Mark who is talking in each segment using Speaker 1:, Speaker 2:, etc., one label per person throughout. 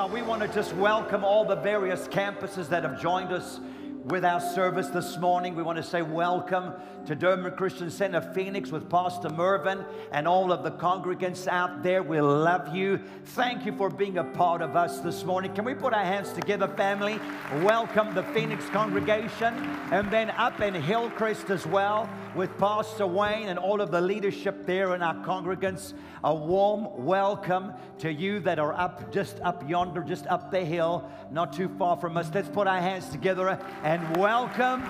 Speaker 1: Well, we want to just welcome all the various campuses that have joined us with our service this morning. We want to say welcome to Durban Christian Center Phoenix with Pastor Mervin and all of the congregants out there. We love you. Thank you for being a part of us this morning. Can we put our hands together, family? Welcome the Phoenix congregation and then up in Hillcrest as well with Pastor Wayne and all of the leadership there and our congregants. A warm welcome to you that are up just up yonder, just up the hill, not too far from us. Let's put our hands together and welcome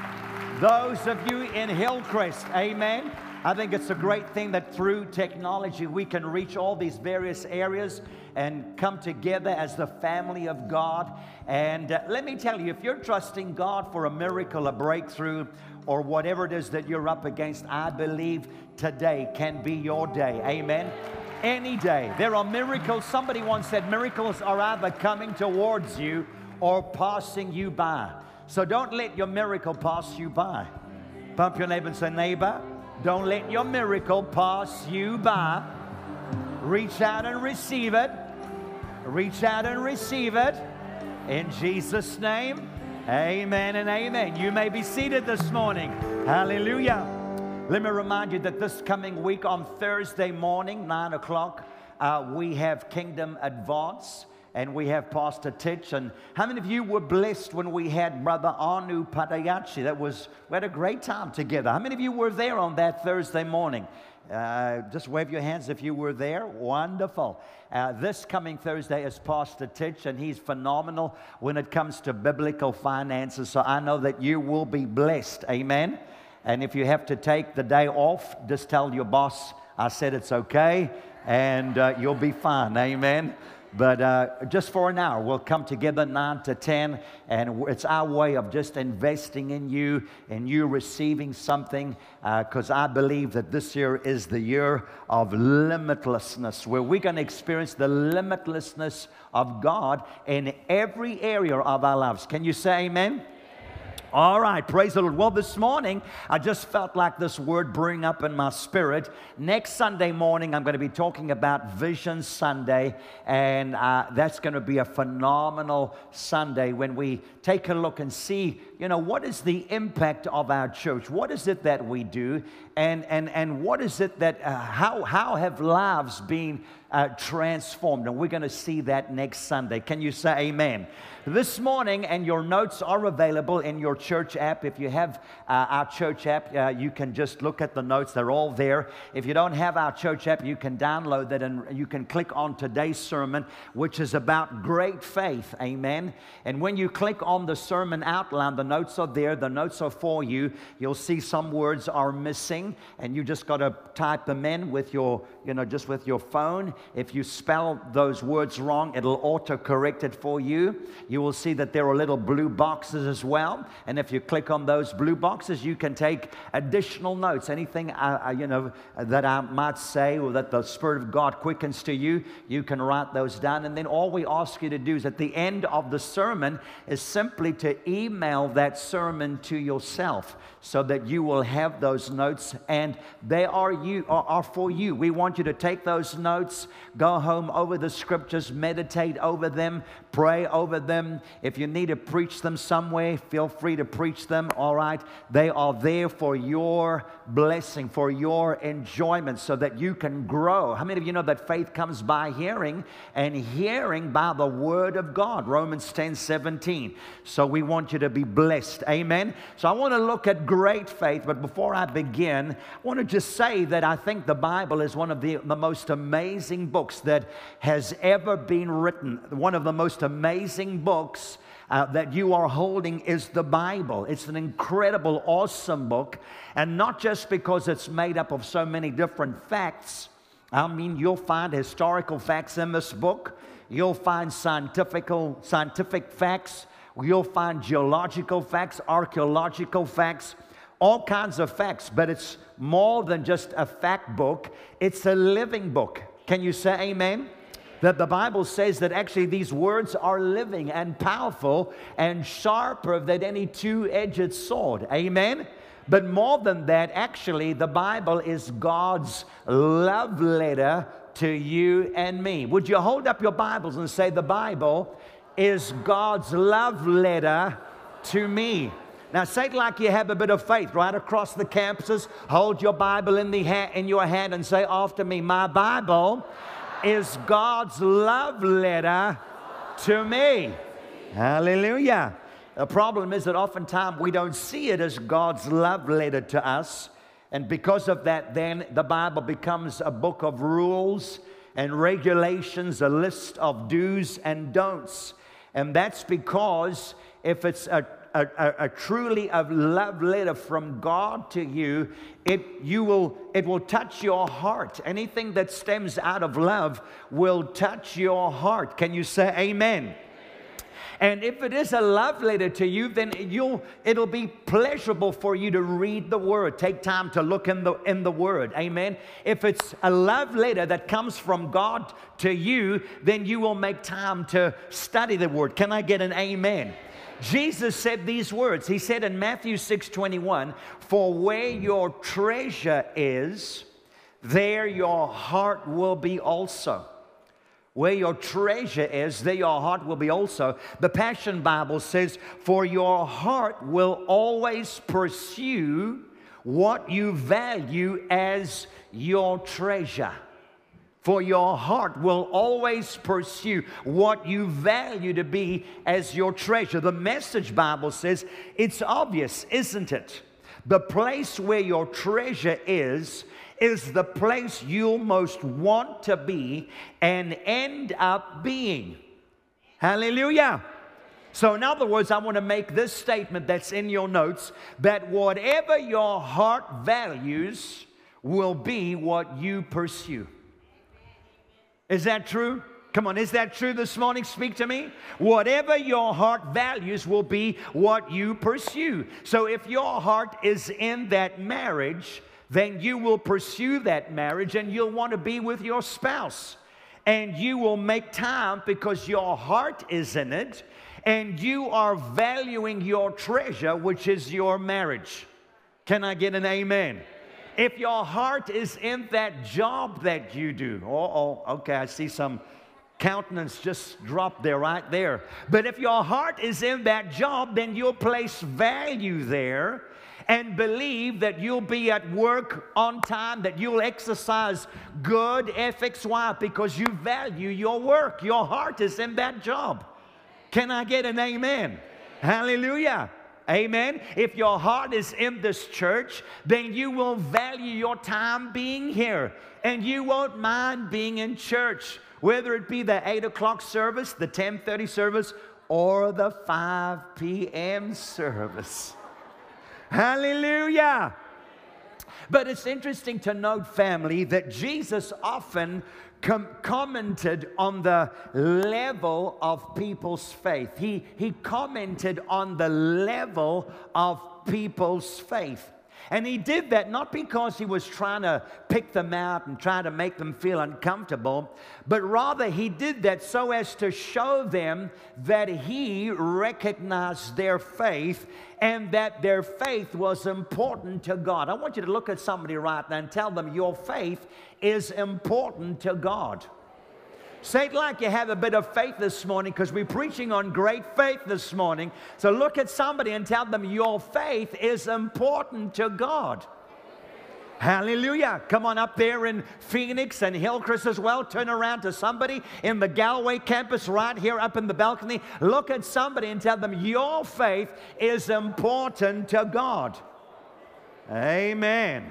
Speaker 1: those of you in Hillcrest. Amen. I think it's a great thing that through technology we can reach all these various areas and come together as the family of God. And uh, let me tell you, if you're trusting God for a miracle, a breakthrough, or whatever it is that you're up against, I believe today can be your day. Amen. Any day. There are miracles. Somebody once said miracles are either coming towards you or passing you by. So don't let your miracle pass you by. Bump your neighbor and say, neighbor, don't let your miracle pass you by. Reach out and receive it. Reach out and receive it. In Jesus' name, amen and amen. You may be seated this morning. Hallelujah. Let me remind you that this coming week on Thursday morning, 9 o'clock, uh, we have Kingdom Advance and we have Pastor Titch. And how many of you were blessed when we had Brother Anu Padayachi? That was, we had a great time together. How many of you were there on that Thursday morning? Uh, just wave your hands if you were there. Wonderful. Uh, this coming Thursday is Pastor Titch, and he's phenomenal when it comes to biblical finances. So I know that you will be blessed. Amen. And if you have to take the day off, just tell your boss, I said it's okay, and uh, you'll be fine. Amen. But uh, just for an hour, we'll come together 9 to 10, and it's our way of just investing in you and you receiving something because uh, I believe that this year is the year of limitlessness, where we're going to experience the limitlessness of God in every area of our lives. Can you say amen? All right, praise the Lord. Well, this morning, I just felt like this word bring up in my spirit. Next Sunday morning, I'm going to be talking about Vision Sunday, and uh, that's going to be a phenomenal Sunday when we take a look and see, you know, what is the impact of our church? What is it that we do? And, and, and what is it that, uh, how, how have lives been uh, transformed? And we're going to see that next Sunday. Can you say amen? this morning, and your notes are available in your church app. If you have uh, our church app, uh, you can just look at the notes, they're all there. If you don't have our church app, you can download that and you can click on today's sermon, which is about great faith. Amen. And when you click on the sermon outline, the notes are there, the notes are for you. You'll see some words are missing, and you just got to type them in with your, you know, just with your phone. If you spell those words wrong, it'll auto correct it for you you will see that there are little blue boxes as well. And if you click on those blue boxes, you can take additional notes. Anything uh, uh, you know that I might say or that the Spirit of God quickens to you, you can write those down. And then all we ask you to do is at the end of the sermon is simply to email that sermon to yourself so that you will have those notes and they are you are, are for you. We want you to take those notes, go home over the scriptures, meditate over them, pray over them. If you need to preach them somewhere, feel free to preach them, all right? They are there for your blessing, for your enjoyment, so that you can grow. How many of you know that faith comes by hearing and hearing by the word of God? Romans 10 17. So we want you to be blessed. Amen. So I want to look at great faith, but before I begin, I want to just say that I think the Bible is one of the, the most amazing books that has ever been written. One of the most amazing books uh, that you are holding is the Bible. It's an incredible, awesome book. And not just because it's made up of so many different facts. I mean, you'll find historical facts in this book. You'll find scientific, scientific facts. You'll find geological facts, archaeological facts, all kinds of facts. But it's more than just a fact book, it's a living book. Can you say amen? That the Bible says that actually these words are living and powerful and sharper than any two edged sword. Amen? But more than that, actually, the Bible is God's love letter to you and me. Would you hold up your Bibles and say, The Bible is God's love letter to me? Now, say it like you have a bit of faith right across the campuses. Hold your Bible in, the ha- in your hand and say after me, My Bible is God's love letter to me. Hallelujah. The problem is that oftentimes we don't see it as God's love letter to us. And because of that, then the Bible becomes a book of rules and regulations, a list of do's and don'ts. And that's because if it's a a, a, a, truly a love letter from God to you, it, you will, it will touch your heart. Anything that stems out of love will touch your heart. Can you say amen? And if it is a love letter to you, then you'll, it'll be pleasurable for you to read the word. Take time to look in the, in the word. Amen. If it's a love letter that comes from God to you, then you will make time to study the word. Can I get an amen? Jesus said these words. He said in Matthew 6 21, For where your treasure is, there your heart will be also. Where your treasure is, there your heart will be also. The Passion Bible says, For your heart will always pursue what you value as your treasure. For your heart will always pursue what you value to be as your treasure. The Message Bible says it's obvious, isn't it? The place where your treasure is, is the place you'll most want to be and end up being. Hallelujah. So, in other words, I want to make this statement that's in your notes that whatever your heart values will be what you pursue. Is that true? Come on, is that true this morning? Speak to me. Whatever your heart values will be what you pursue. So if your heart is in that marriage, then you will pursue that marriage and you'll want to be with your spouse. And you will make time because your heart is in it and you are valuing your treasure, which is your marriage. Can I get an amen? If your heart is in that job that you do, oh, okay, I see some countenance just drop there, right there. But if your heart is in that job, then you'll place value there and believe that you'll be at work on time, that you'll exercise good ethics. Why? Because you value your work. Your heart is in that job. Can I get an amen? Hallelujah. Amen. If your heart is in this church, then you will value your time being here and you won't mind being in church, whether it be the 8 o'clock service, the 1030 service, or the 5 p.m. service. Hallelujah. But it's interesting to note, family, that Jesus often com- commented on the level of people's faith. He, he commented on the level of people's faith. And he did that not because he was trying to pick them out and try to make them feel uncomfortable, but rather he did that so as to show them that he recognized their faith and that their faith was important to God. I want you to look at somebody right now and tell them your faith is important to God. Say like you have a bit of faith this morning because we're preaching on great faith this morning. So look at somebody and tell them your faith is important to God. Hallelujah. Come on up there in Phoenix and Hillcrest as well. Turn around to somebody in the Galway campus right here up in the balcony. Look at somebody and tell them your faith is important to God. Amen.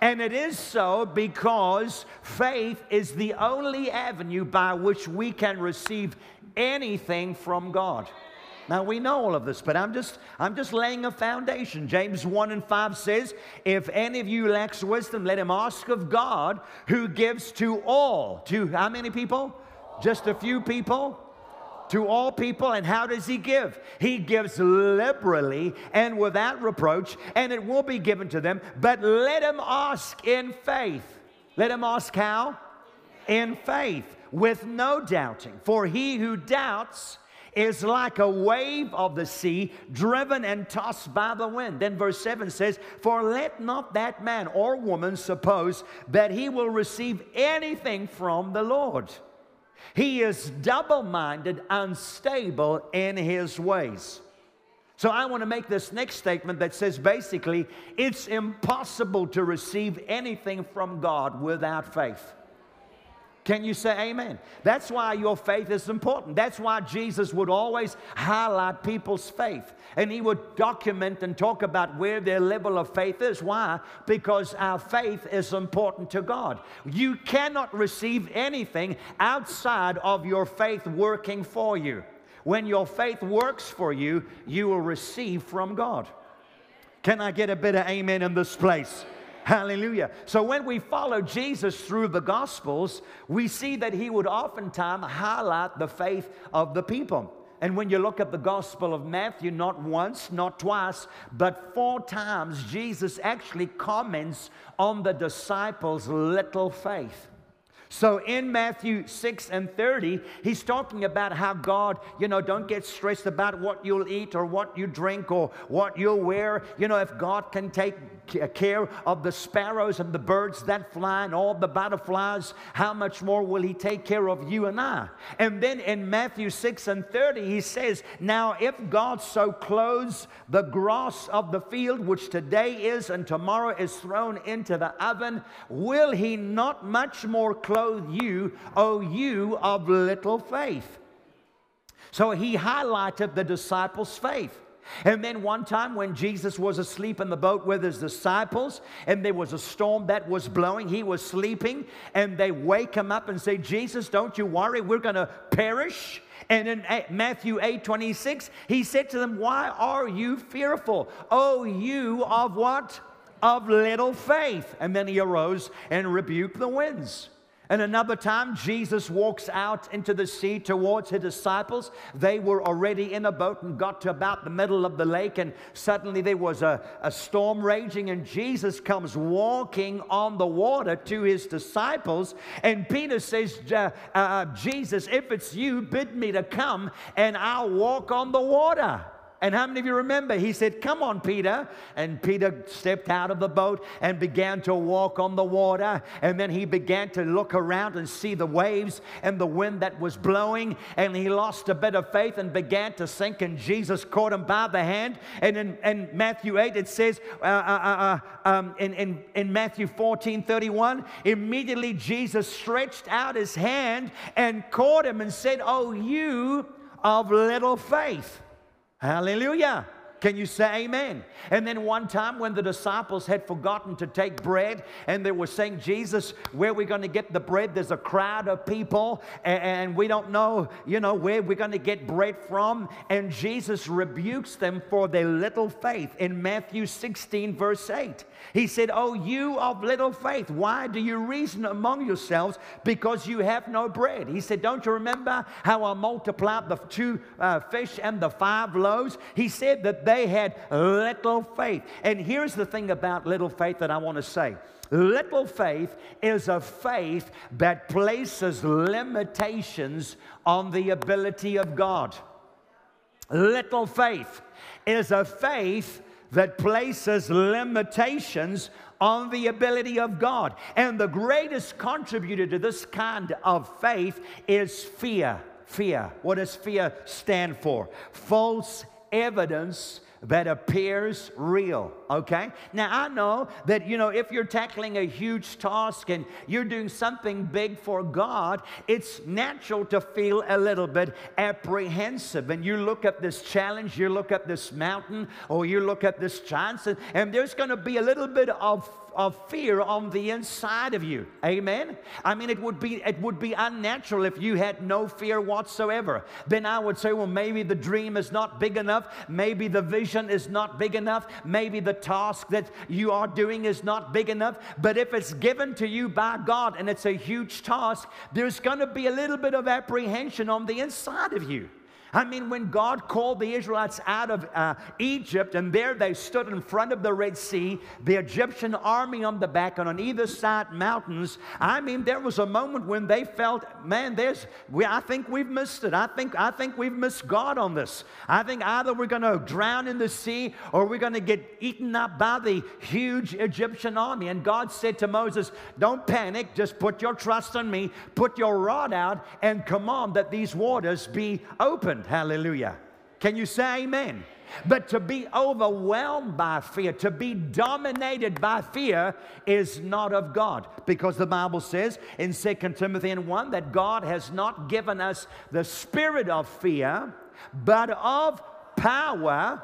Speaker 1: And it is so because faith is the only avenue by which we can receive anything from God. Now we know all of this, but I'm just I'm just laying a foundation. James 1 and 5 says, if any of you lacks wisdom, let him ask of God who gives to all. To how many people? Just a few people? To all people. And how does He give? He gives liberally and without reproach, and it will be given to them. But let him ask in faith. Let him ask how? In faith, with no doubting. For he who doubts is like a wave of the sea, driven and tossed by the wind. Then verse 7 says, For let not that man or woman suppose that he will receive anything from the Lord. He is double minded, unstable in his ways. So I want to make this next statement that says basically, it's impossible to receive anything from God without faith. Can you say amen? That's why your faith is important. That's why Jesus would always highlight people's faith. And he would document and talk about where their level of faith is. Why? Because our faith is important to God. You cannot receive anything outside of your faith working for you. When your faith works for you, you will receive from God. Can I get a bit of amen in this place? Hallelujah. So when we follow Jesus through the Gospels, we see that he would oftentimes highlight the faith of the people. And when you look at the Gospel of Matthew, not once, not twice, but four times, Jesus actually comments on the disciples' little faith. So in Matthew 6 and 30, he's talking about how God, you know, don't get stressed about what you'll eat or what you drink or what you'll wear. You know, if God can take care of the sparrows and the birds that fly and all the butterflies, how much more will He take care of you and I? And then in Matthew 6 and 30, He says, Now if God so clothes the grass of the field, which today is and tomorrow is thrown into the oven, will He not much more clothe you, O you of little faith? So he highlighted the disciples' faith. And then one time when Jesus was asleep in the boat with his disciples, and there was a storm that was blowing, he was sleeping, and they wake him up and say, Jesus, don't you worry, we're going to perish. And in Matthew 8 26, he said to them, Why are you fearful? Oh, you of what? Of little faith. And then he arose and rebuked the winds. And another time, Jesus walks out into the sea towards his disciples. They were already in a boat and got to about the middle of the lake, and suddenly there was a, a storm raging, and Jesus comes walking on the water to his disciples. And Peter says, uh, uh, Jesus, if it's you, bid me to come, and I'll walk on the water. And how many of you remember? He said, Come on, Peter. And Peter stepped out of the boat and began to walk on the water. And then he began to look around and see the waves and the wind that was blowing. And he lost a bit of faith and began to sink. And Jesus caught him by the hand. And in, in Matthew 8, it says, uh, uh, uh, uh um, in, in, in Matthew 14 31, immediately Jesus stretched out his hand and caught him and said, Oh, you of little faith. Hallelujah. Can you say amen? And then one time when the disciples had forgotten to take bread and they were saying, Jesus, where are we going to get the bread? There's a crowd of people and we don't know, you know, where we're going to get bread from. And Jesus rebukes them for their little faith in Matthew 16, verse 8. He said, Oh, you of little faith, why do you reason among yourselves because you have no bread? He said, Don't you remember how I multiplied the two uh, fish and the five loaves? He said that they had little faith. And here's the thing about little faith that I want to say. Little faith is a faith that places limitations on the ability of God. Little faith is a faith that places limitations on the ability of God. And the greatest contributor to this kind of faith is fear. Fear. What does fear stand for? False evidence that appears real, okay? Now, I know that, you know, if you're tackling a huge task and you're doing something big for God, it's natural to feel a little bit apprehensive. And you look at this challenge, you look at this mountain, or you look at this chance, and, and there's going to be a little bit of of fear on the inside of you. Amen. I mean, it would be it would be unnatural if you had no fear whatsoever. Then I would say, well, maybe the dream is not big enough. Maybe the vision is not big enough. Maybe the task that you are doing is not big enough. But if it's given to you by God and it's a huge task, there's going to be a little bit of apprehension on the inside of you. I mean, when God called the Israelites out of uh, Egypt, and there they stood in front of the Red Sea, the Egyptian army on the back, and on either side mountains. I mean, there was a moment when they felt, man, there's, we, I think we've missed it. I think, I think we've missed God on this. I think either we're going to drown in the sea or we're going to get eaten up by the huge Egyptian army. And God said to Moses, Don't panic, just put your trust in me, put your rod out, and command that these waters be open. Hallelujah. Can you say amen? But to be overwhelmed by fear, to be dominated by fear, is not of God. Because the Bible says in 2 Timothy 1 that God has not given us the spirit of fear, but of power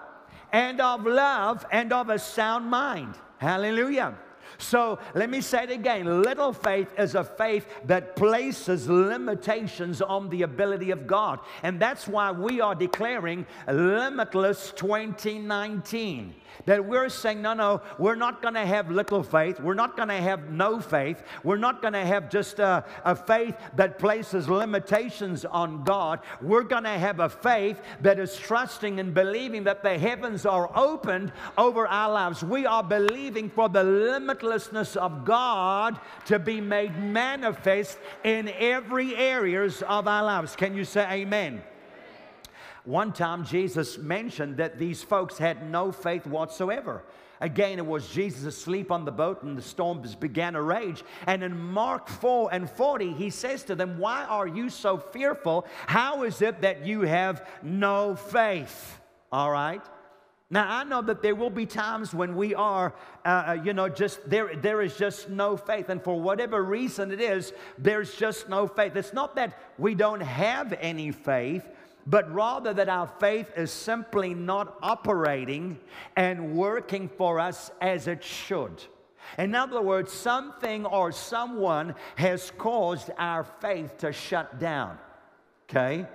Speaker 1: and of love and of a sound mind. Hallelujah. So let me say it again little faith is a faith that places limitations on the ability of God. And that's why we are declaring Limitless 2019 that we're saying, no, no, we're not going to have little faith. We're not going to have no faith. We're not going to have just a, a faith that places limitations on God. We're going to have a faith that is trusting and believing that the heavens are opened over our lives. We are believing for the of God to be made manifest in every areas of our lives. Can you say amen? One time, Jesus mentioned that these folks had no faith whatsoever. Again, it was Jesus asleep on the boat and the storms began to rage. And in Mark 4 and 40, he says to them, Why are you so fearful? How is it that you have no faith? All right? Now, I know that there will be times when we are, uh, uh you know, just there, there is just no faith. And for whatever reason it is, there's just no faith. It's not that we don't have any faith, but rather that our faith is simply not operating and working for us as it should. In other words, something or someone has caused our faith to shut down. Okay?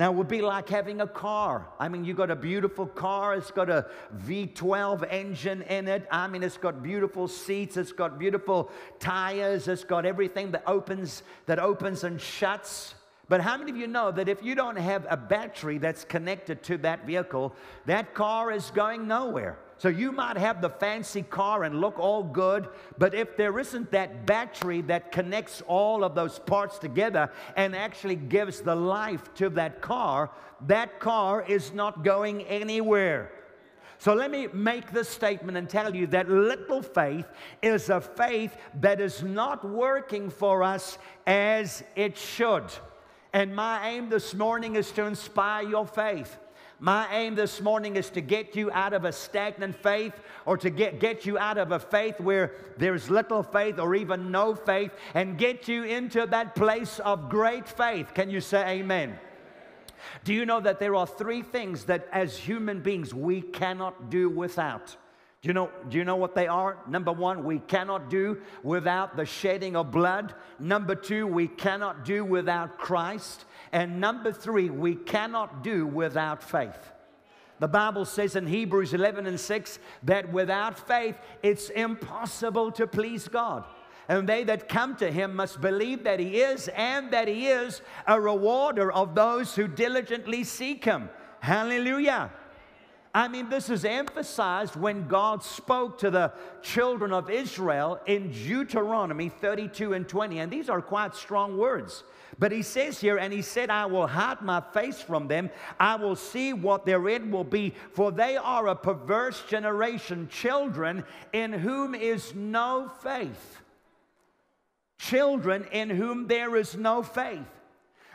Speaker 1: Now, it would be like having a car. I mean, you got a beautiful car, it's got a V12 engine in it. I mean, it's got beautiful seats, it's got beautiful tires, it's got everything that opens that opens and shuts. But how many of you know that if you don't have a battery that's connected to that vehicle, that car is going nowhere? So you might have the fancy car and look all good, but if there isn't that battery that connects all of those parts together and actually gives the life to that car, that car is not going anywhere. So let me make this statement and tell you that little faith is a faith that is not working for us as it should. And my aim this morning is to inspire your faith. My aim this morning is to get you out of a stagnant faith or to get, get you out of a faith where there's little faith or even no faith and get you into that place of great faith. Can you say amen? Do you know that there are three things that as human beings we cannot do without? Do you, know, do you know what they are? Number one, we cannot do without the shedding of blood. Number two, we cannot do without Christ. And number three, we cannot do without faith. The Bible says in Hebrews 11 and 6 that without faith, it's impossible to please God. And they that come to him must believe that he is, and that he is a rewarder of those who diligently seek him. Hallelujah. I mean, this is emphasized when God spoke to the children of Israel in Deuteronomy 32 and 20. And these are quite strong words. But he says here, and he said, I will hide my face from them. I will see what their end will be, for they are a perverse generation, children in whom is no faith. Children in whom there is no faith.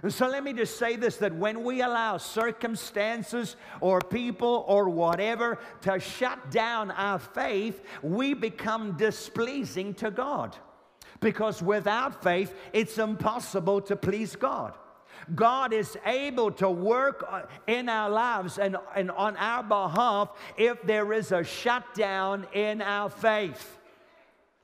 Speaker 1: And so let me just say this that when we allow circumstances or people or whatever to shut down our faith, we become displeasing to God. Because without faith, it's impossible to please God. God is able to work uh, in our lives and, and on our behalf if there is a shutdown in our faith.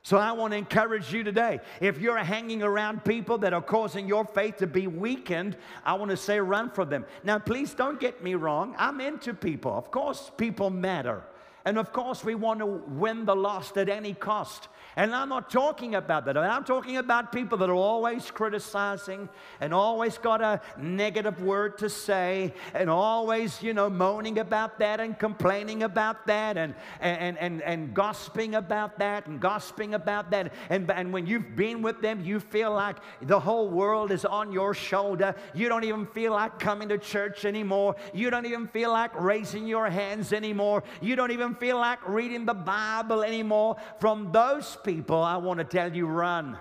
Speaker 1: So I want to encourage you today. If you're hanging around people that are causing your faith to be weakened, I want to say run from them. Now, please don't get me wrong. I'm into people. Of course, people matter. And of course, we want to win the lost at any cost. And I'm not talking about that. I'm talking about people that are always criticizing and always got a negative word to say and always, you know, moaning about that and complaining about that and, and, and, and gossiping about that and gossiping about that. And, and when you've been with them, you feel like the whole world is on your shoulder. You don't even feel like coming to church anymore. You don't even feel like raising your hands anymore. You don't even feel like reading the Bible anymore. From those people, I want to tell you run.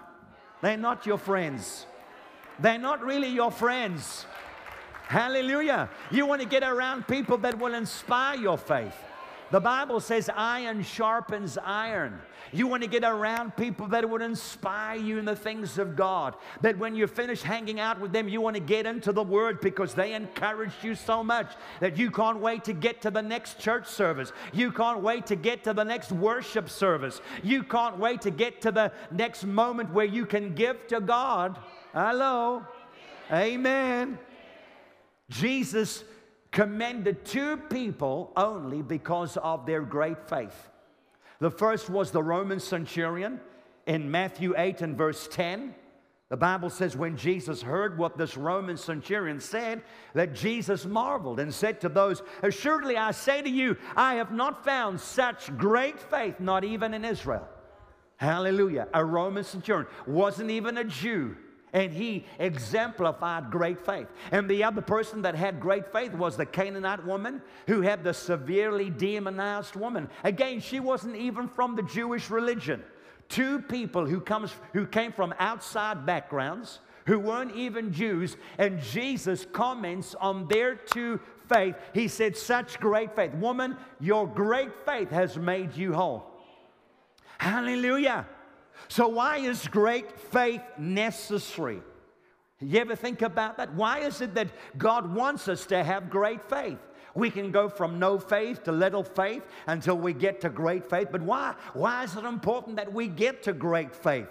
Speaker 1: They're not your friends. They're not really your friends. Hallelujah. You want to get around people that will inspire your faith. The Bible says iron sharpens iron. You want to get around people that would inspire you in the things of God. That when you finish hanging out with them, you want to get into the Word because they encouraged you so much that you can't wait to get to the next church service. You can't wait to get to the next worship service. You can't wait to get to the next moment where you can give to God. Hello. Amen. Jesus commended two people only because of their great faith. The first was the Roman centurion in Matthew 8 and verse 10. The Bible says, when Jesus heard what this Roman centurion said, that Jesus marveled and said to those, Assuredly I say to you, I have not found such great faith, not even in Israel. Hallelujah. A Roman centurion wasn't even a Jew. And he exemplified great faith. And the other person that had great faith was the Canaanite woman who had the severely demonized woman. Again, she wasn't even from the Jewish religion. Two people who, comes, who came from outside backgrounds, who weren't even Jews, and Jesus comments on their two faith. He said, Such great faith. Woman, your great faith has made you whole. Hallelujah. So, why is great faith necessary? You ever think about that? Why is it that God wants us to have great faith? We can go from no faith to little faith until we get to great faith. But why? Why is it important that we get to great faith?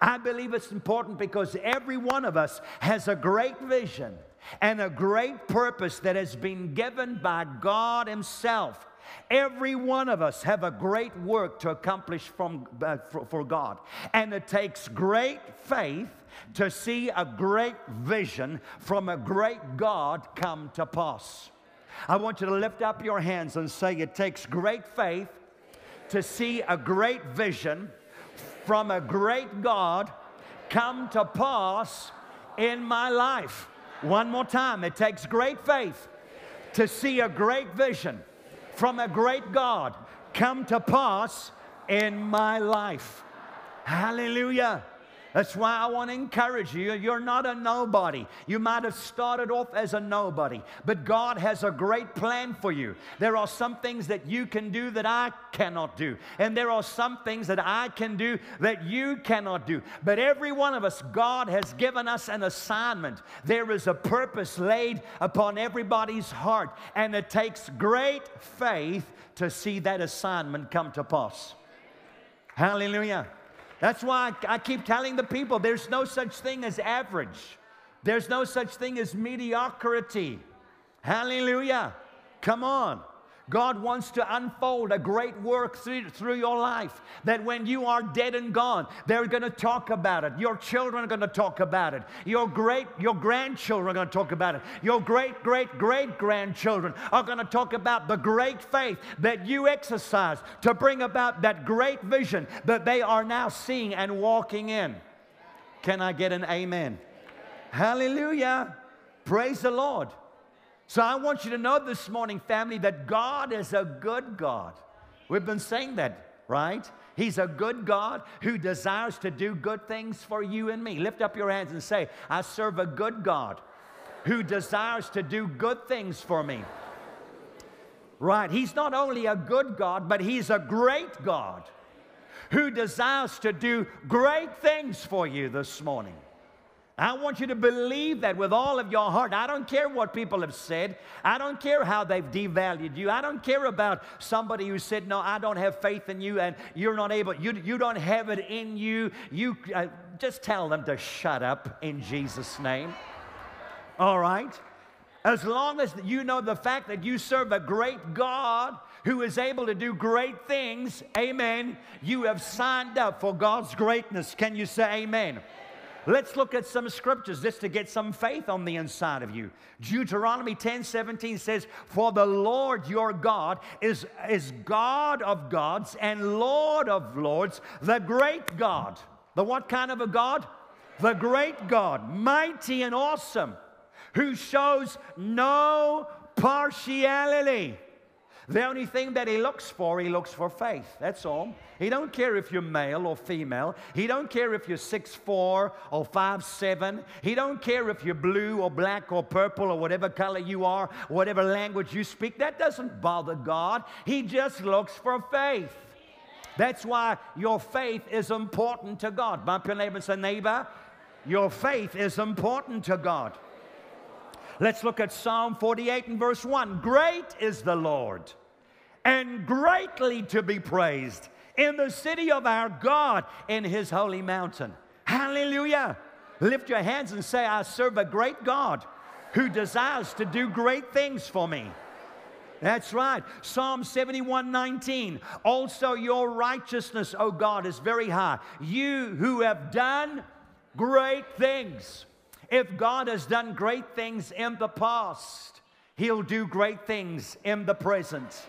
Speaker 1: I believe it's important because every one of us has a great vision and a great purpose that has been given by God Himself. Every one of us have a great work to accomplish from, uh, for, for God. And it takes great faith to see a great vision from a great God come to pass. I want you to lift up your hands and say, It takes great faith to see a great vision from a great God come to pass in my life. One more time. It takes great faith to see a great vision from a great God come to pass in my life. Hallelujah. That's why I want to encourage you. You're not a nobody. You might have started off as a nobody, but God has a great plan for you. There are some things that you can do that I cannot do, and there are some things that I can do that you cannot do. But every one of us, God has given us an assignment. There is a purpose laid upon everybody's heart, and it takes great faith to see that assignment come to pass. Hallelujah. That's why I keep telling the people there's no such thing as average, there's no such thing as mediocrity. Hallelujah. Come on. God wants to unfold a great work through, through your life. That when you are dead and gone, they're going to talk about it. Your children are going to talk about it. Your great, your grandchildren are going to talk about it. Your great, great, great grandchildren are going to talk about the great faith that you exercise to bring about that great vision that they are now seeing and walking in. Can I get an amen? amen. Hallelujah. Praise the Lord. So I want you to know this morning, family, that God is a good God. We've been saying that, right? He's a good God who desires to do good things for you and me. Lift up your hands and say, I serve a good God who desires to do good things for me. Right. He's not only a good God, but He's a great God who desires to do great things for you this morning. I want you to believe that with all of your heart. I don't care what people have said. I don't care how they've devalued you. I don't care about somebody who said, No, I don't have faith in you and you're not able, you, you don't have it in you. You uh, just tell them to shut up in Jesus' name. All right? As long as you know the fact that you serve a great God who is able to do great things, amen, you have signed up for God's greatness. Can you say amen? Let's look at some scriptures just to get some faith on the inside of you. Deuteronomy 10 17 says, For the Lord your God is, is God of gods and Lord of lords, the great God. The what kind of a God? The great God, mighty and awesome who shows no partiality. The only thing that he looks for, he looks for faith. That's all. He don't care if you're male or female. He don't care if you're six four or five seven. He don't care if you're blue or black or purple or whatever color you are, whatever language you speak. That doesn't bother God. He just looks for faith. That's why your faith is important to God. Bump your neighbor and say, neighbor, your faith is important to God. Let's look at Psalm 48 and verse 1. Great is the Lord and greatly to be praised in the city of our God in his holy mountain. Hallelujah. Lift your hands and say, I serve a great God who desires to do great things for me. That's right. Psalm 71 19. Also, your righteousness, O God, is very high. You who have done great things. If God has done great things in the past, He'll do great things in the present.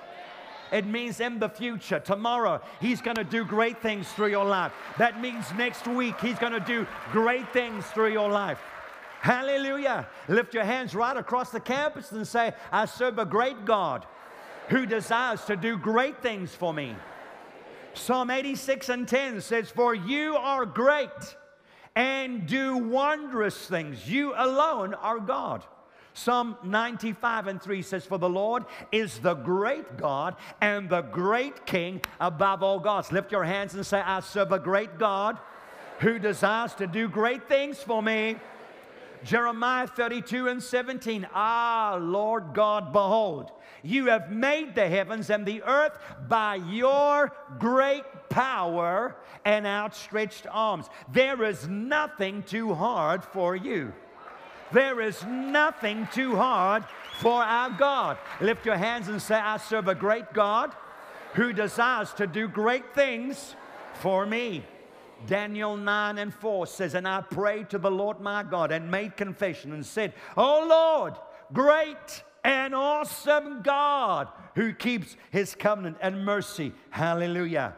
Speaker 1: It means in the future, tomorrow, He's going to do great things through your life. That means next week, He's going to do great things through your life. Hallelujah. Lift your hands right across the campus and say, I serve a great God who desires to do great things for me. Psalm 86 and 10 says, For you are great and do wondrous things. You alone are God. Psalm 95 and 3 says, For the Lord is the great God and the great King above all gods. Lift your hands and say, I serve a great God who desires to do great things for me. Jeremiah 32 and 17, Ah, Lord God, behold, you have made the heavens and the earth by your great power and outstretched arms. There is nothing too hard for you. There is nothing too hard for our God. Lift your hands and say, I serve a great God who desires to do great things for me. Daniel 9 and 4 says, And I prayed to the Lord my God and made confession and said, Oh Lord, great and awesome God who keeps his covenant and mercy. Hallelujah.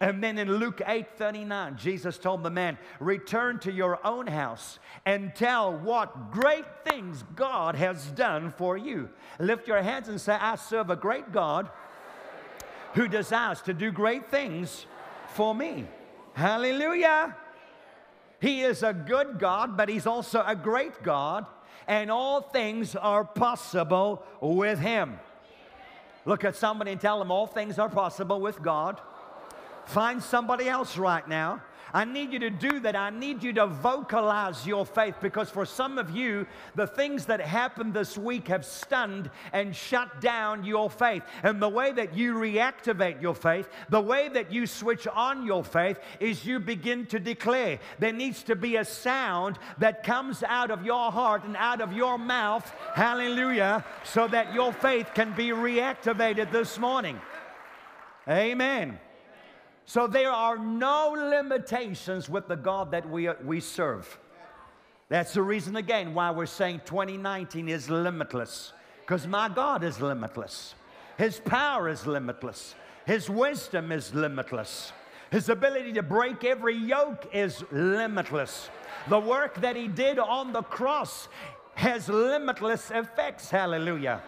Speaker 1: And then in Luke 8 39, Jesus told the man, Return to your own house and tell what great things God has done for you. Lift your hands and say, I serve a great God who desires to do great things for me. Hallelujah. He is a good God, but He's also a great God, and all things are possible with Him. Look at somebody and tell them all things are possible with God. Find somebody else right now. I need you to do that. I need you to vocalize your faith because for some of you, the things that happened this week have stunned and shut down your faith. And the way that you reactivate your faith, the way that you switch on your faith, is you begin to declare. There needs to be a sound that comes out of your heart and out of your mouth, hallelujah, so that your faith can be reactivated this morning. Amen. So there are no limitations with the God that we, we serve. That's the reason, again, why we're saying 2019 is limitless. Because my God is limitless. His power is limitless. His wisdom is limitless. His ability to break every yoke is limitless. The work that He did on the cross has limitless effects. Hallelujah.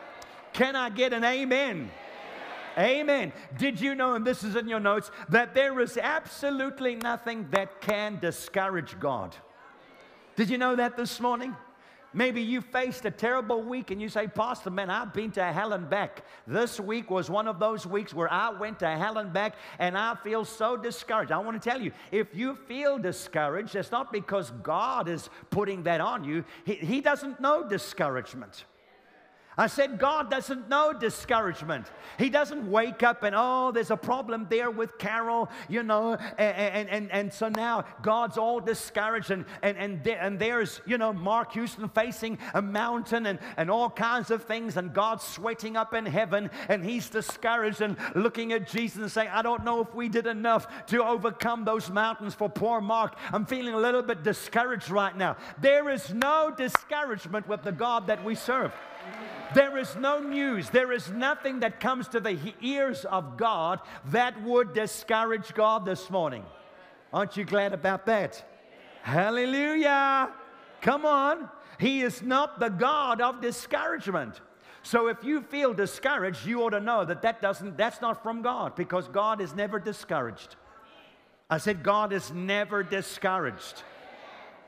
Speaker 1: Can I get an amen? Amen. Did you know, and this is in your notes, that there is absolutely nothing that can discourage God? Did you know that this morning? Maybe you faced a terrible week and you say, Pastor, man, I've been to hell and back. This week was one of those weeks where I went to hell and back and I feel so discouraged. I want to tell you, if you feel discouraged, it's not because God is putting that on you, He, he doesn't know discouragement. I said, God doesn't know discouragement. He doesn't wake up and, oh, there's a problem there with Carol, you know, and, and, and, so now God's all discouraged, and, and, and, there, and there's, you know, Mark Houston facing a mountain and, and all kinds of things, and God's sweating up in heaven, and he's discouraged and looking at Jesus and saying, I don't know if we did enough to overcome those mountains for poor Mark. I'm feeling a little bit discouraged right now. There is no discouragement with the God that we serve. There is no news, there is nothing that comes to the ears of God that would discourage God this morning. Aren't you glad about that? Hallelujah! Come on. He is not the God of discouragement. So if you feel discouraged, you ought to know that, that doesn't, that's not from God because God is never discouraged. I said, God is never discouraged.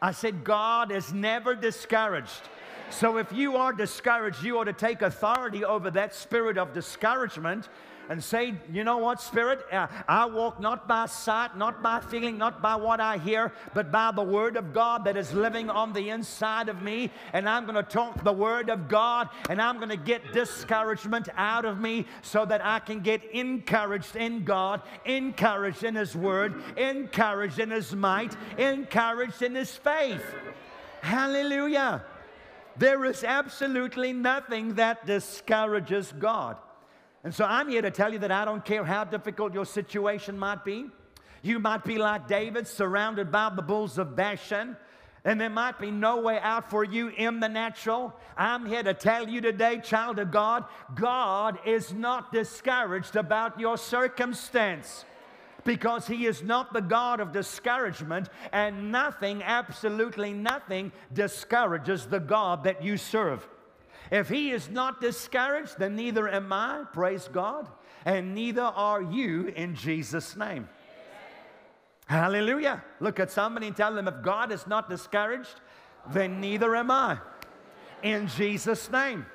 Speaker 1: I said, God is never discouraged. So if you are discouraged, you ought to take authority over that spirit of discouragement and say, you know what, Spirit, uh, I walk not by sight, not by feeling, not by what I hear, but by the Word of God that is living on the inside of me. And I'm going to talk the Word of God and I'm going to get discouragement out of me so that I can get encouraged in God, encouraged in His Word, encouraged in His might, encouraged in His faith. Hallelujah. There is absolutely nothing that discourages God. And so I'm here to tell you that I don't care how difficult your situation might be. You might be like David, surrounded by the bulls of Bashan, and there might be no way out for you in the natural. I'm here to tell you today, child of God, God is not discouraged about your circumstance because He is not the God of discouragement, and nothing, absolutely nothing, discourages the God that you serve. If He is not discouraged, then neither am I, praise God, and neither are you in Jesus' name. Hallelujah. Look at somebody and tell them if God is not discouraged, then neither am I. In Jesus' name.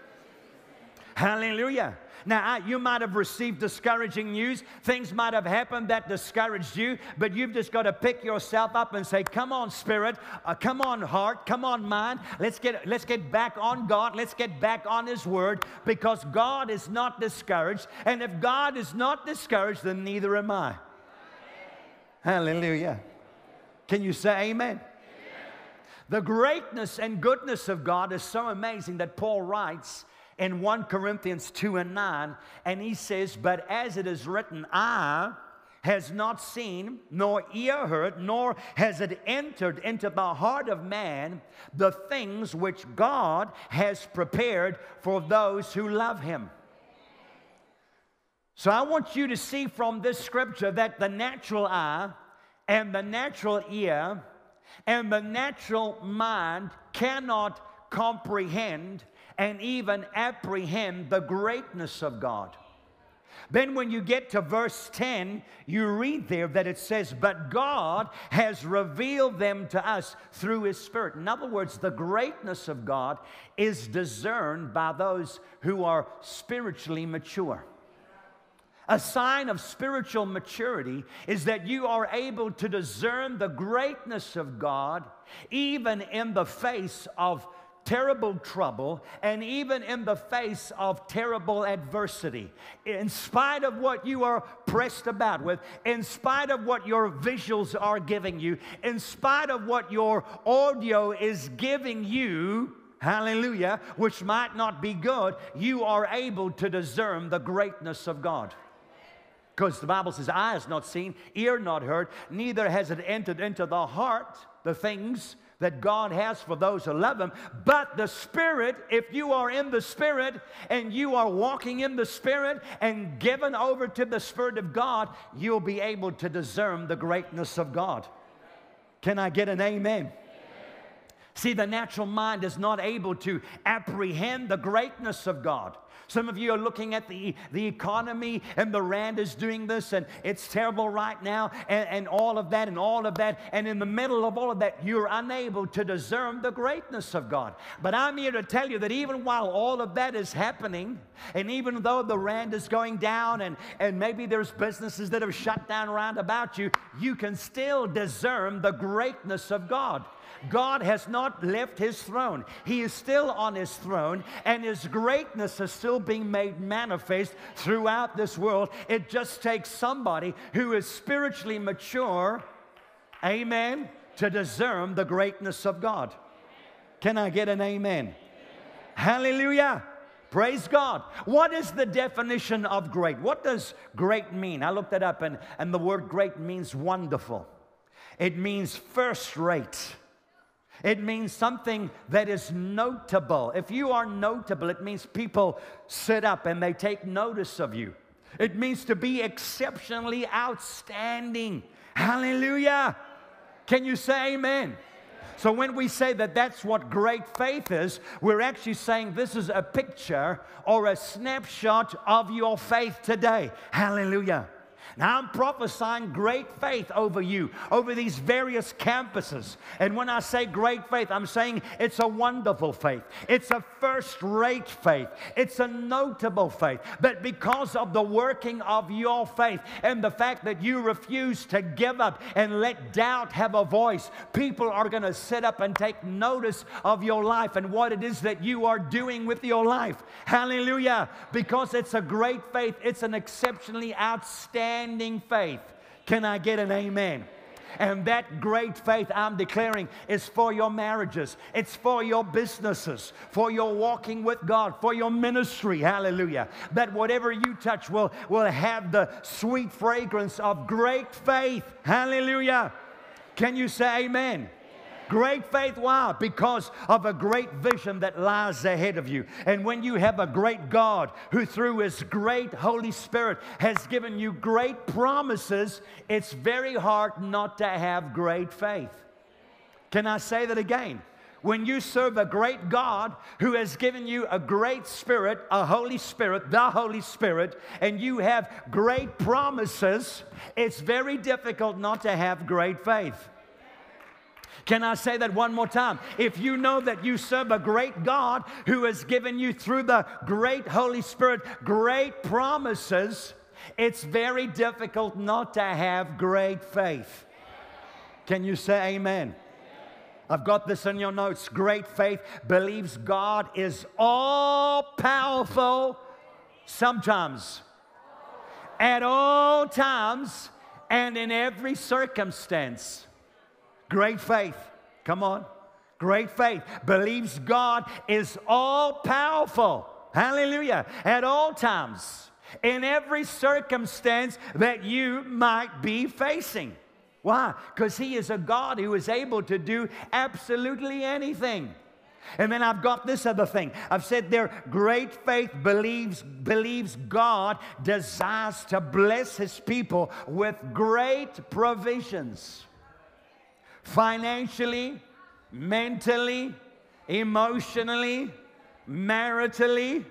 Speaker 1: Hallelujah. Now, you might have received discouraging news. Things might have happened that discouraged you, but you've just got to pick yourself up and say, Come on, spirit, uh, come on, heart, come on, mind. Let's get, let's get back on God. Let's get back on His Word because God is not discouraged. And if God is not discouraged, then neither am I. Hallelujah. Can you say amen? The greatness and goodness of God is so amazing that Paul writes in 1 Corinthians 2 and 9, and he says, But as it is written, eye has not seen, nor ear heard, nor has it entered into the heart of man the things which God has prepared for those who love him. So I want you to see from this scripture that the natural eye and the natural ear and the natural mind cannot comprehend and even apprehend the greatness of God. Then, when you get to verse 10, you read there that it says, But God has revealed them to us through His Spirit. In other words, the greatness of God is discerned by those who are spiritually mature. A sign of spiritual maturity is that you are able to discern the greatness of God even in the face of terrible trouble, and even in the face of terrible adversity. In spite of what you are pressed about with, in spite of what your visuals are giving you, in spite of what your audio is giving you, hallelujah, which might not be good, you are able to discern the greatness of God. Because the Bible says, eye has not seen, ear not heard, neither has it entered into the heart the things that God has for those who love Him. But the Spirit, if you are in the Spirit and you are walking in the Spirit and given over to the Spirit of God, you'll be able to discern the greatness of God. Can I get an amen? See, the natural mind is not able to apprehend the greatness of God. Some of you are looking at the, the economy and the rand is doing this and it's terrible right now and, and all of that and all of that. And in the middle of all of that, you're unable to discern the greatness of God. But I'm here to tell you that even while all of that is happening, and even though the rand is going down and, and maybe there's businesses that have shut down around about you, you can still discern the greatness of God. God has not left his throne. He is still on his throne, and his greatness is still being made manifest throughout this world. It just takes somebody who is spiritually mature, amen, to discern the greatness of God. Can I get an amen? Hallelujah. Praise God. What is the definition of great? What does great mean? I looked it up, and, and the word great means wonderful, it means first rate. It means something that is notable. If you are notable, it means people sit up and they take notice of you. It means to be exceptionally outstanding. Hallelujah. Can you say amen? So when we say that that's what great faith is, we're actually saying this is a picture or a snapshot of your faith today. Hallelujah. Now I'm prophesying great faith over you, over these various campuses. And when I say great faith, I'm saying it's a wonderful faith. It's a first rate faith. It's a notable faith. But because of the working of your faith and the fact that you refuse to give up and let doubt have a voice, people are going to sit up and take notice of your life and what it is that you are doing with your life. Hallelujah. Because it's a great faith, it's an exceptionally outstanding standing faith. Can I get an amen? And that great faith I'm declaring is for your marriages, it's for your businesses, for your walking with God, for your ministry. Hallelujah. That whatever you touch will, will have the sweet fragrance of great faith. Hallelujah. Can you say amen? Great faith, why? Because of a great vision that lies ahead of you. And when you have a great God who, through His great Holy Spirit, has given you great promises, it's very hard not to have great faith. Can I say that again? when you serve a great God who has given you a great Spirit, a Holy Spirit, the Holy Spirit, and you have great promises, it's very difficult not to have great faith. Can I say that one more time? If you know that you serve a great God who has given you through the great Holy Spirit great promises, it's very difficult not to have great faith. Can you say amen? I've got this in your notes. Great faith believes God is all powerful sometimes, at all times, and in every circumstance. Great faith. Come on. Great faith. Believes God is all powerful. Hallelujah. At all times. In every circumstance that you might be facing. Why? Because He is a God who is able to do absolutely anything. And then I've got this other thing. I've said there, great faith believes, believes God desires to bless his people with great provisions financially, mentally, emotionally, maritally,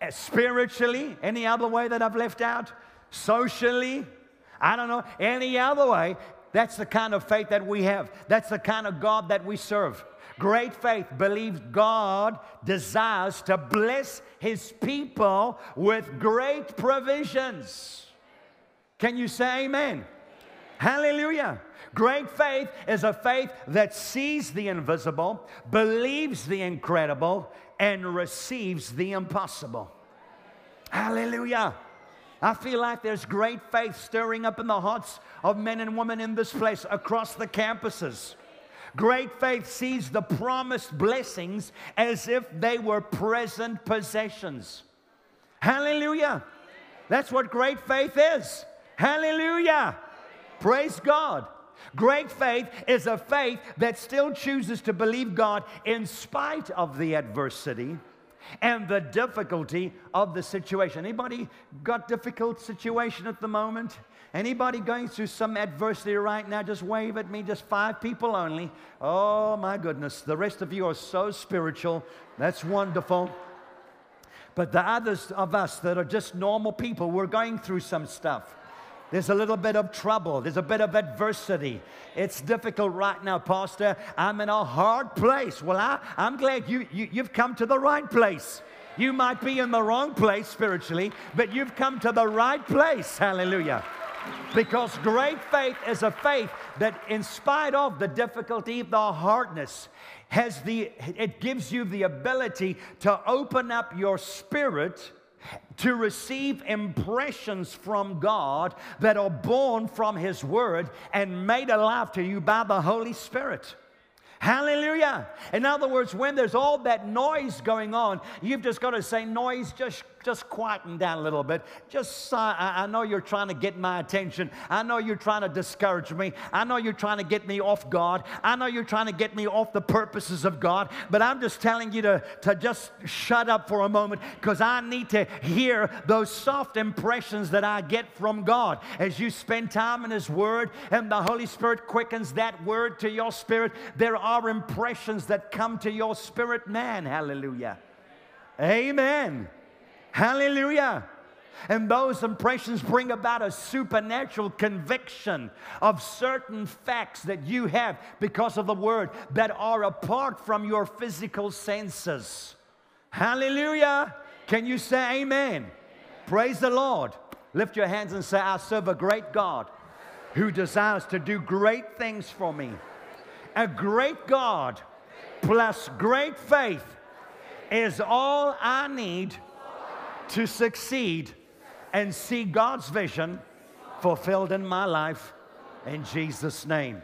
Speaker 1: eh, spiritually, any other way that I've left out, socially, I don't know, any other way. That's the kind of faith that we have. That's the kind of God that we serve. Great faith believes God desires to bless his people with great provisions. Can you say amen? Hallelujah. Great faith is a faith that sees the invisible, believes the incredible, and receives the impossible. Hallelujah. I feel like there's great faith stirring up in the hearts of men and women in this place across the campuses. Great faith sees the promised blessings as if they were present possessions. Hallelujah. That's what great faith is. Hallelujah. Praise God. Great faith is a faith that still chooses to believe God in spite of the adversity and the difficulty of the situation. Anybody got difficult situation at the moment? Anybody going through some adversity right now? Just wave at me, just five people only. Oh my goodness, the rest of you are so spiritual. That's wonderful. But the others of us that are just normal people, we're going through some stuff. There's a little bit of trouble. There's a bit of adversity. It's difficult right now, Pastor. I'm in a hard place. Well, I, I'm glad you, you, you've come to the right place. You might be in the wrong place spiritually, but you've come to the right place. Hallelujah. Because great faith is a faith that, in spite of the difficulty, the hardness, has the, it gives you the ability to open up your spirit to receive impressions from God that are born from His Word and made alive to you by the Holy Spirit. Hallelujah. In other words, when there's all that noise going on, you've just got to say, noise, just just quieten down a little bit. Just, uh, I, know you're trying to get my attention. I know you're trying to discourage me. I know you're trying to get me off God. I know you're trying to get me off the purposes of God. But I'm just telling you to, to just shut up for a moment because I need to hear those soft impressions that I get from God. As you spend time in His Word and the Holy Spirit quickens that Word to your spirit, there are impressions that come to your spirit man. Hallelujah. Amen. Hallelujah. And those impressions bring about a supernatural conviction of certain facts that you have because of the word that are apart from your physical senses. Hallelujah. Can you say amen? amen? Praise the Lord. Lift your hands and say, I serve a great God who desires to do great things for me. A great God plus great faith is all I need to succeed and see God's vision fulfilled in my life in Jesus' name.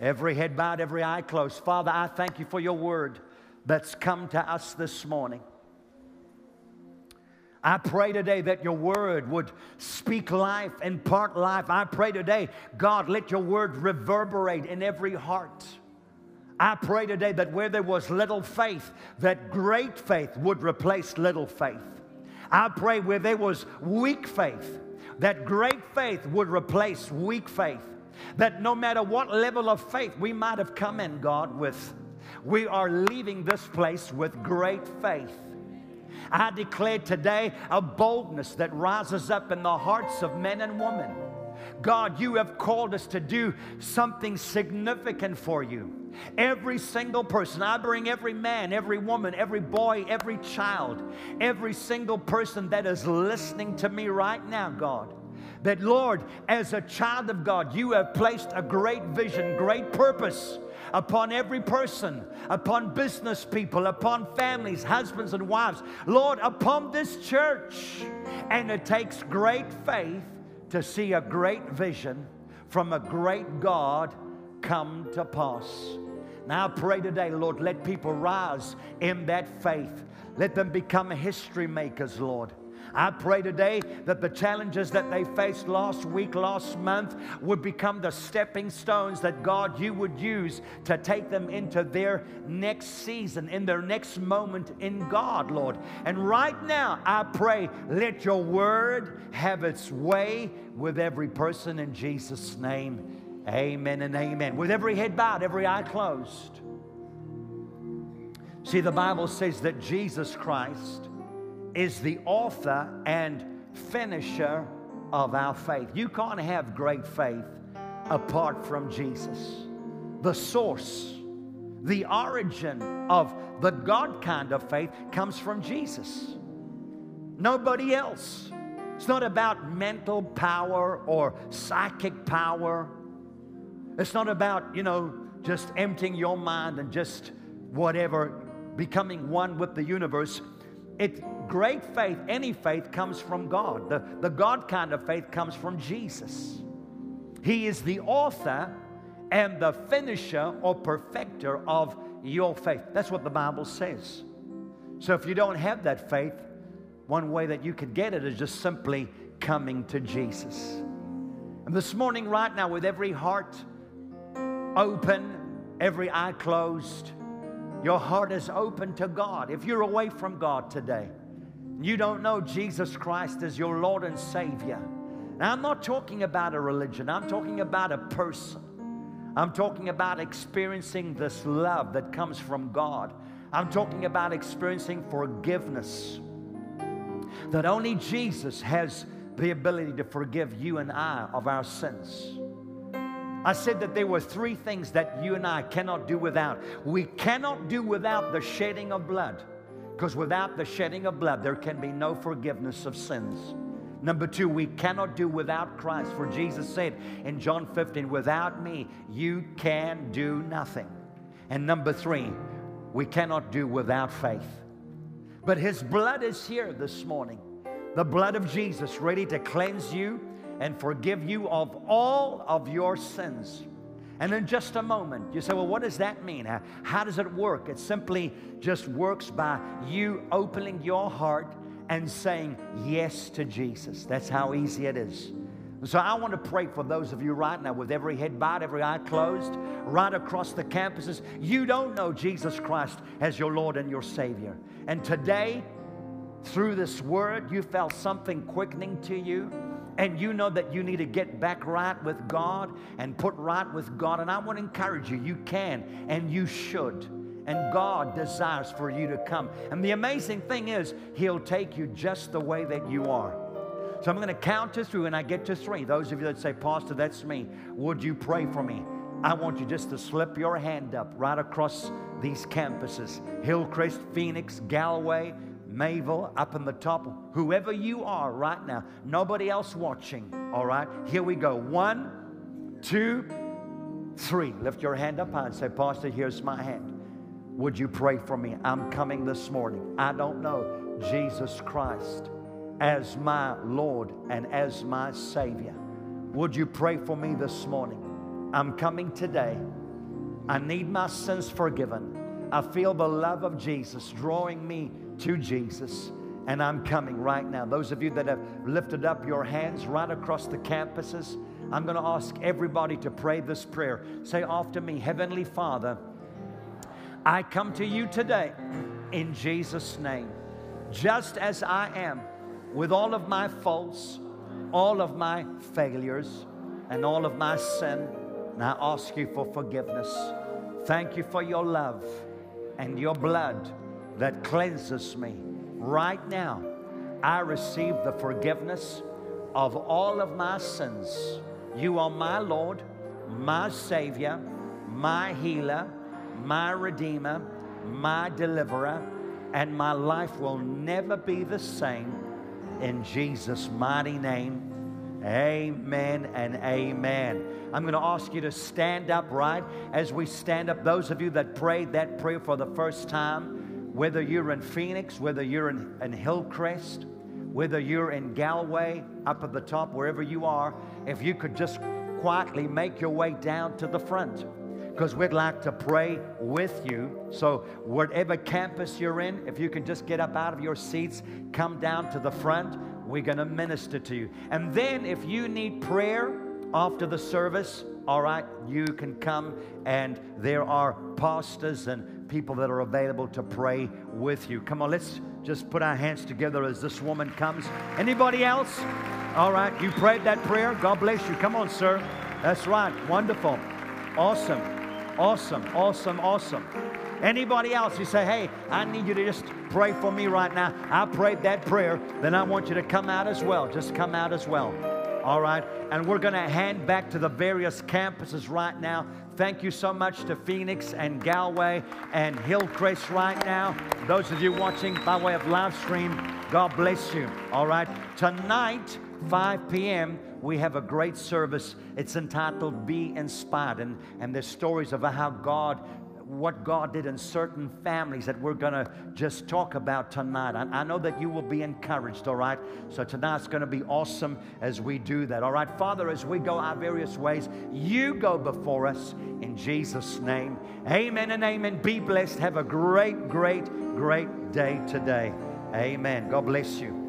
Speaker 1: Every head bowed, every eye closed. Father, I thank you for your word that's come to us this morning. I pray today that your word would speak life, impart life. I pray today, God, let your word reverberate in every heart. I pray today that where there was little faith, that great faith would replace little faith. I pray where there was weak faith, that great faith would replace weak faith. That no matter what level of faith we might have come in, God, with, we are leaving this place with great faith. I declare today a boldness that rises up in the hearts of men and women God, you have called us to do something significant for you. Every single person, I bring every man, every woman, every boy, every child, every single person that is listening to me right now, God. That, Lord, as a child of God, you have placed a great vision, great purpose upon every person, upon business people, upon families, husbands and wives, Lord, upon this church. And it takes great faith to see a great vision from a great God come to pass. Now I pray today, Lord, let people rise in that faith. Let them become history makers, Lord. I pray today that the challenges that they faced last week, last month, would become the stepping stones that God, you would use to take them into their next season, in their next moment in God, Lord. And right now, I pray, let your word have its way with every person in Jesus' name. Amen and amen. With every head bowed, every eye closed. See, the Bible says that Jesus Christ is the author and finisher of our faith. You can't have great faith apart from Jesus. The source, the origin of the God kind of faith comes from Jesus. Nobody else. It's not about mental power or psychic power. It's not about, you know, just emptying your mind and just whatever, becoming one with the universe. It great faith, any faith comes from God. The, the God kind of faith comes from Jesus. He is the author and the finisher or perfecter of your faith. That's what the Bible says. So if you don't have that faith, one way that you could get it is just simply coming to Jesus. And this morning, right now, with every heart open, every eye closed, your heart is open to God. If you're away from God today, you don't know Jesus Christ as your Lord and Savior. Now, I'm not talking about a religion, I'm talking about a person. I'm talking about experiencing this love that comes from God. I'm talking about experiencing forgiveness. That only Jesus has the ability to forgive you and I of our sins. I said that there were three things that you and I cannot do without. We cannot do without the shedding of blood, because without the shedding of blood, there can be no forgiveness of sins. Number two, we cannot do without Christ. For Jesus said in John 15, without me, you can do nothing. And number three, we cannot do without faith. But His blood is here this morning. The blood of Jesus, ready to cleanse you and forgive you of all of your sins. And in just a moment, you say, Well, what does that mean? How, does it work? It simply just works by you opening your heart and saying yes to Jesus. That's how easy it is. So I want to pray for those of you right now with every head bowed, every eye closed, right across the campuses. You don't know Jesus Christ as your Lord and your Savior. And today, through this word, you felt something quickening to you and you know that you need to get back right with God and put right with God. And I want to encourage you, you can and you should. And God desires for you to come. And the amazing thing is, He'll take you just the way that you are. So I'm going to count to three. and I get to three, those of you that say, Pastor, that's me, would you pray for me? I want you just to slip your hand up right across these campuses Hillcrest, Phoenix, Galway, Mayville, up in the top, whoever you are right now, nobody else watching, all right? Here we go. One, two, three. Lift your hand up high and say, Pastor, here's my hand. Would you pray for me? I'm coming this morning. I don't know Jesus Christ as my Lord and as my Savior. Would you pray for me this morning? I'm coming today. I need my sins forgiven. I feel the love of Jesus drawing me to Jesus. And I'm coming right now. Those of you that have lifted up your hands right across the campuses, I'm going to ask everybody to pray this prayer. Say after me Heavenly Father, I come to you today in Jesus' name, just as I am, with all of my faults, all of my failures, and all of my sin. And I ask you for forgiveness. Thank you for your love and your blood that cleanses me. Right now, I receive the forgiveness of all of my sins. You are my Lord, my Savior, my healer, my Redeemer, my deliverer, and my life will never be the same. In Jesus' mighty name, amen and amen. I'm going to ask you to stand up right as we stand up. Those of you that prayed that prayer for the first time, whether you're in Phoenix, whether you're in, in Hillcrest, whether you're in Galway, up at the top, wherever you are, if you could just quietly make your way down to the front because we'd like to pray with you. So, whatever campus you're in, if you can just get up out of your seats, come down to the front, we're going to minister to you. And then, if you need prayer after the service, all right, you can come, and there are pastors and people that are available to pray with you. Come on, let's just put our hands together as this woman comes. Anybody else? All right, you prayed that prayer. God bless you. Come on, sir. That's right. Wonderful. Awesome. Awesome. Awesome. Awesome. Anybody else, you say, hey, I need you to just pray for me right now. I prayed that prayer. Then I want you to come out as well. Just come out as well. All right. And we're going to hand back to the various campuses right now. Thank you so much to Phoenix and Galway and Hillcrest right now. Those of you watching by way of live stream, God bless you. All right. Tonight, 5 p.m., we have a great service. It's entitled Be Inspired. And, and there's stories of how God what God did in certain families that we're going to just talk about tonight. I, I, know that you will be encouraged, all right? So tonight's going to be awesome as we do that, all right? Father, as we go our various ways, you go before us in Jesus' name. Amen and amen. Be blessed. Have a great, great, great day today. Amen. God bless you.